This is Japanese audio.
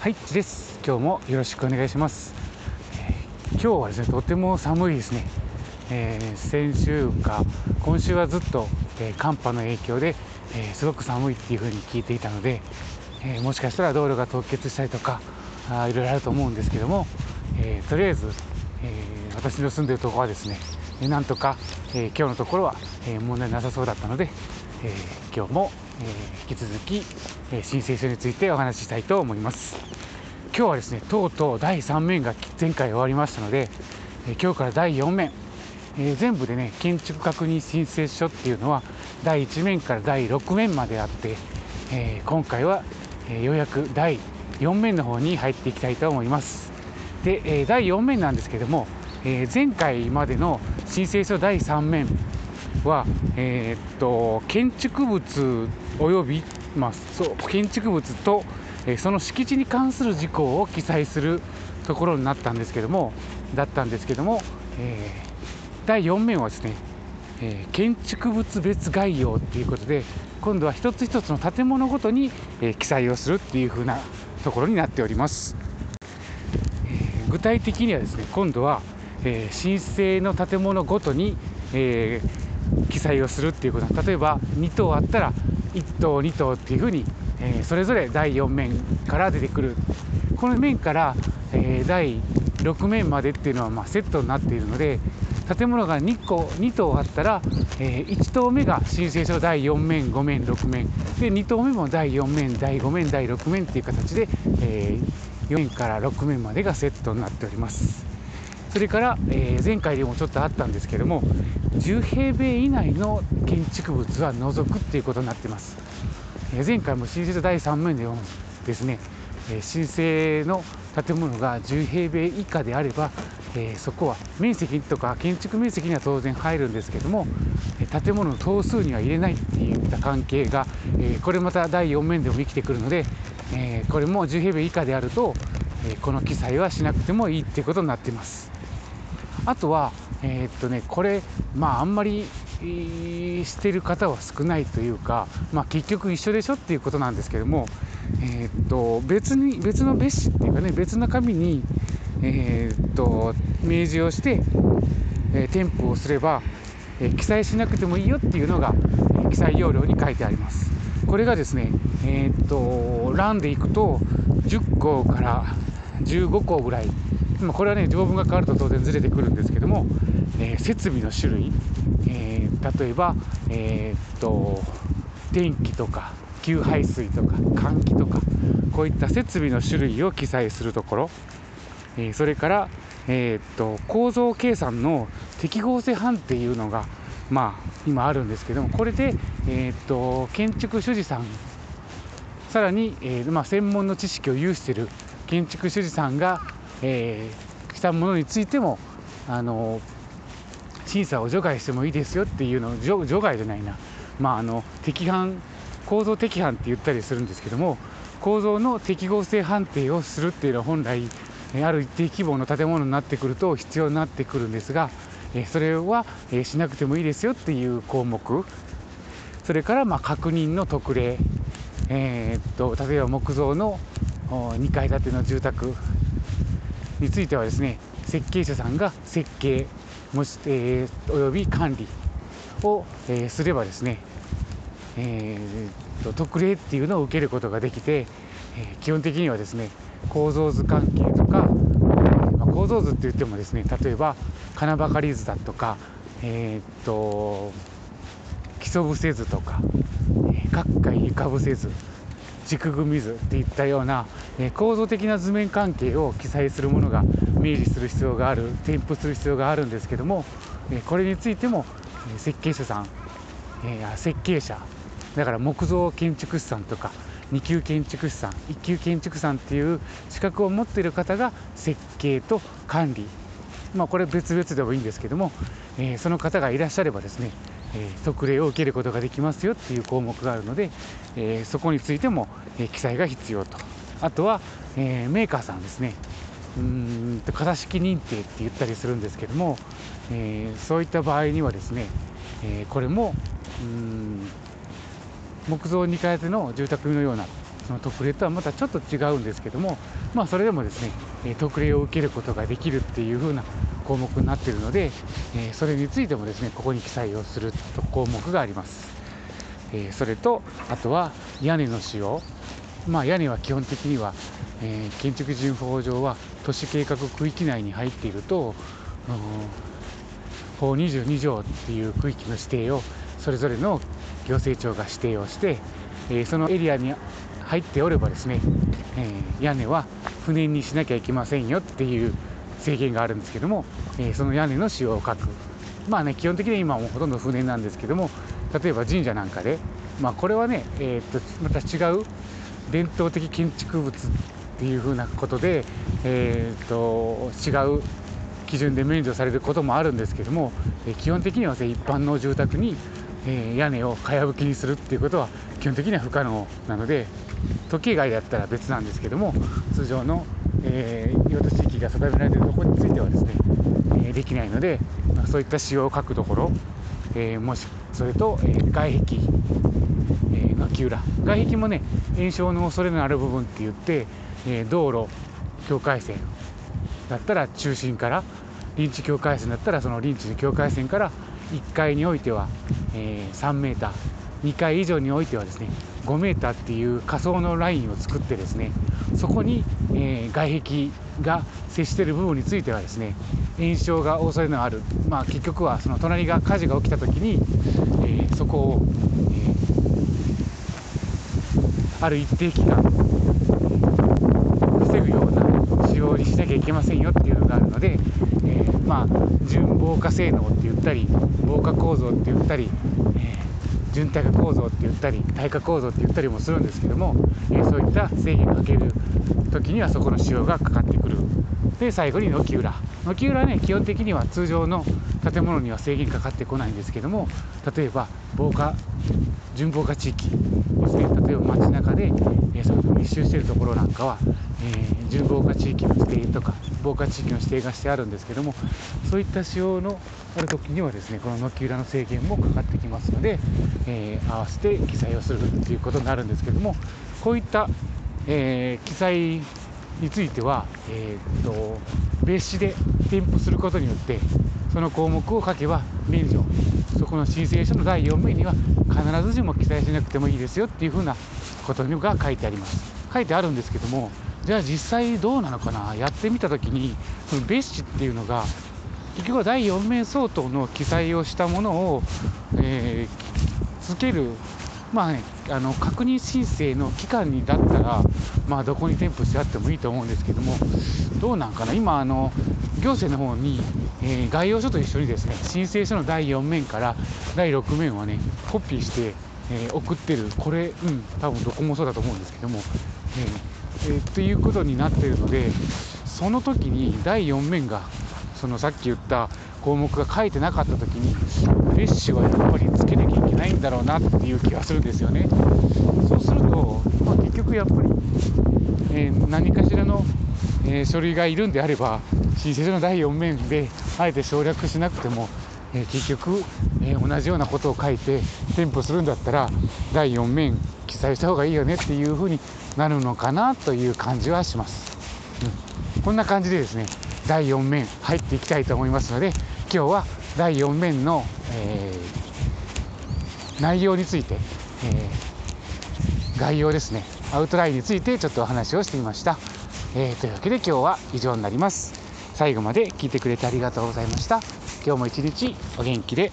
はい、です。今日もよろしくお願いします。今日はですね、とても寒いですね。えー、先週か今週はずっと、えー、寒波の影響で、えすごく寒いっていう風に聞いていたので、えもしかしたら道路が凍結したりとかあいろいろあると思うんですけども、えとりあえず、え私の住んでるとこはですね、なんとか、え今日のところは、え問題なさそうだったので、え今日も、え引き続き、え申請書についてお話ししたいと思います。今日はですねとうとう第3面が前回終わりましたので、え今日から第4面、え全部でね建築確認申請書っていうのは第1面から第6面まであって、え今回は、えようやく第4面の方に入っていきたいと思います。で、え第4面なんですけども、え前回までの申請書第3面は、えー、っと建築物および、まあ、そう建築物と、えー、その敷地に関する事項を記載するところになったんですけどもだったんですけども、えー、第4面はですね、え建築物別概要っていうことで今度は一つ一つの建物ごとに、え記載をするっていう風なところになっております、え具体的にはですね今度は、え申請の建物ごとに、えー記載をするっていうこと例えば2頭あったら1頭2頭っていうふうに、えー、それぞれ第4面から出てくる。この面から、えー、第6面までっていうのはまあセットになっているので建物が2個2棟あったら、えー、1棟目が申請書第4面5面6面。で2棟目も第4面第5面第6面っていう形で、えー、4面から6面までがセットになっております。それから、えー、前回でもちょっとあったんですけども10平米以内の建築物は除くっていうことになってます、え前回も新設第3面でですね、え申請の建物が10平米以下であれば、えそこは面積とか建築面積には当然入るんですけども建物の棟数には入れないっていった関係が、えこれまた第4面でも生きてくるので、えこれも10平米以下であると、えこの記載はしなくてもいいっていうことになっています。あとはえー、っとねこれまああんまりしてる方は少ないというか、まあ、結局一緒でしょっていうことなんですけども、えー、っと別に別の別紙っていうかね別の紙に、えー、っと明示をして、えー、添付をすれば、え、記載しなくてもいいよっていうのが、え、記載要領に書いてあります。これがですね、え、っと欄でいくと10個から15個ぐらいまあ、これはね条文が変わると当然ずれてくるんですけども、えー、設備の種類、えー、例えば、えー、っと電気とか給排水とか換気とかこういった設備の種類を記載するところ、えそれから、えっと構造計算の適合性判っていうのがまあ今あるんですけどもこれで、えっと建築主事さんさらに、えまあ、専門の知識を有している建築主事さんがえー、したものについてもあの審査を除外してもいいですよっていうのを除除外じゃないな、まあ、あの適反構造適反って言ったりするんですけども構造の適合性判定をするっていうのは本来ある一定規模の建物になってくると必要になってくるんですがそれはしなくてもいいですよっていう項目。それからま確認の特例、えー、っと例えば木造の2階建ての住宅。についてはですね設計者さんが設計もし、えー、および管理を、えー、すればですね、えーと、特例っていうのを受けることができて、え、基本的にはですね構造図関係とか、まあ、構造図って言ってもですね例えば金ばかり図だとか、えーと、基礎伏せ図とか、えー、各階床伏せ図軸組図っていったような、え構造的な図面関係を記載するものが明示する必要がある添付する必要があるんですけども、えこれについても、設計者さん、え設計者だから木造建築士さんとか2級建築士さん1級建築士さんっていう資格を持っている方が設計と管理。まあこれ別々でもいいんですけども、え、その方がいらっしゃればですねえ特例を受けることができますよっていう項目があるので、えそこについても、え記載が必要と。あとは、えメーカーさんですねうんと型式認定って言ったりするんですけども、えそういった場合にはですね、えこれもうん木造2階建ての住宅のようなその特例とはまたちょっと違うんですけども、まあ、それでもですね、え特例を受けることができるっていう風な項目になっているので、えそれについてもですねここに記載をする項目があります。えそれとあとは屋根の使用、まあ、屋根は基本的には、えー、建築基準法上は都市計画区域内に入っていると、法22条っていう区域の指定をそれぞれの行政庁が指定をして、えー、そのエリアに入っておればですね、えー、屋根は不燃にしなきゃいけませんよっていう制限があるんですけども、え、その屋根の使用を書く。まあね基本的には今もほとんど不燃なんですけども例えば神社なんかで、まあ、これはね、えー、とまた違う伝統的建築物っていうふうなことで、えー、と違う基準で免除されることもあるんですけども、え基本的には、一般の住宅に、え屋根をかやぶきにするっていうことは基本的には不可能なので時計外だったら別なんですけども通常の、えー、用途地域が定められているところについてはですね、え、できないので、そういった使用を書くところ、え、もしそれと、え外壁、え軒裏外壁もね炎症の恐れのある部分って言って、え道路境界線だったら中心から臨地境界線だったらその臨地の境界線から1階においては、えー、3メーター2階以上においてはですね5メーターっていう仮想のラインを作ってですねそこに、えー、外壁が接している部分についてはですね炎症が恐れのある、まあ、結局はその隣が火事が起きた時に、えー、そこを、えー、ある一定期間防ぐような仕様にしなきゃいけませんよっていうのがあるので、えー、まあ純防火性能って言ったり防火構造って言ったり、えー、純耐火構造って言ったり耐火構造って言ったりもするんですけども、えー、そういった制限をかける時にはそこの使用がかかってくる。で最後に軒裏軒裏はね基本的には通常の建物には制限かかってこないんですけども例えば防火準防火地域ですね例えば街中で、えー、その密集しているところなんかは、えー、準防火地域の指定とか防火地域の指定がしてあるんですけどもそういった仕様のある時にはですねこの軒裏の制限もかかってきますので、えー、合わせて記載をするということになるんですけどもこういった、え記載については、えー、っと別紙で添付することによってその項目を書けば免除そこの申請書の第4名には必ずしも記載しなくてもいいですよっていうふうなことが書いてあります。書いてあるんですけどもじゃあ実際どうなのかな？やってみた時にその別紙っていうのが結局は第4名相当の記載をしたものを、えー、つけるまあね、あの確認申請の期間にだったら、まあ、どこに添付してあってもいいと思うんですけども、どうなんかな、今、あの行政の方に、えー、概要書と一緒にですね申請書の第4面から第6面はね、コピーして、えー、送ってる、これ、うん、多分どこもそうだと思うんですけども、えーえー、っていうことになってるので、その時に第4面が、そのさっき言った項目が書いてなかった時にフレッシュはやっぱりつけなきゃいけないんだろうなっていう気がするんですよね。そうすると、まあ、結局やっぱり、えー、何かしらの、えー、書類がいるんであれば申請書の第4面であえて省略しなくても、えー、結局、え同じようなことを書いて添付するんだったら第4面記載した方がいいよねっていうふうになるのかなという感じはします、うん、こんな感じでですね第4面入っていきたいと思いますので今日は第4面の、えー、内容について、えー、概要ですね。アウトラインについてちょっとお話をしてみました、えー、というわけで今日は以上になります。最後まで聞いてくれてありがとうございました。今日も一日お元気で。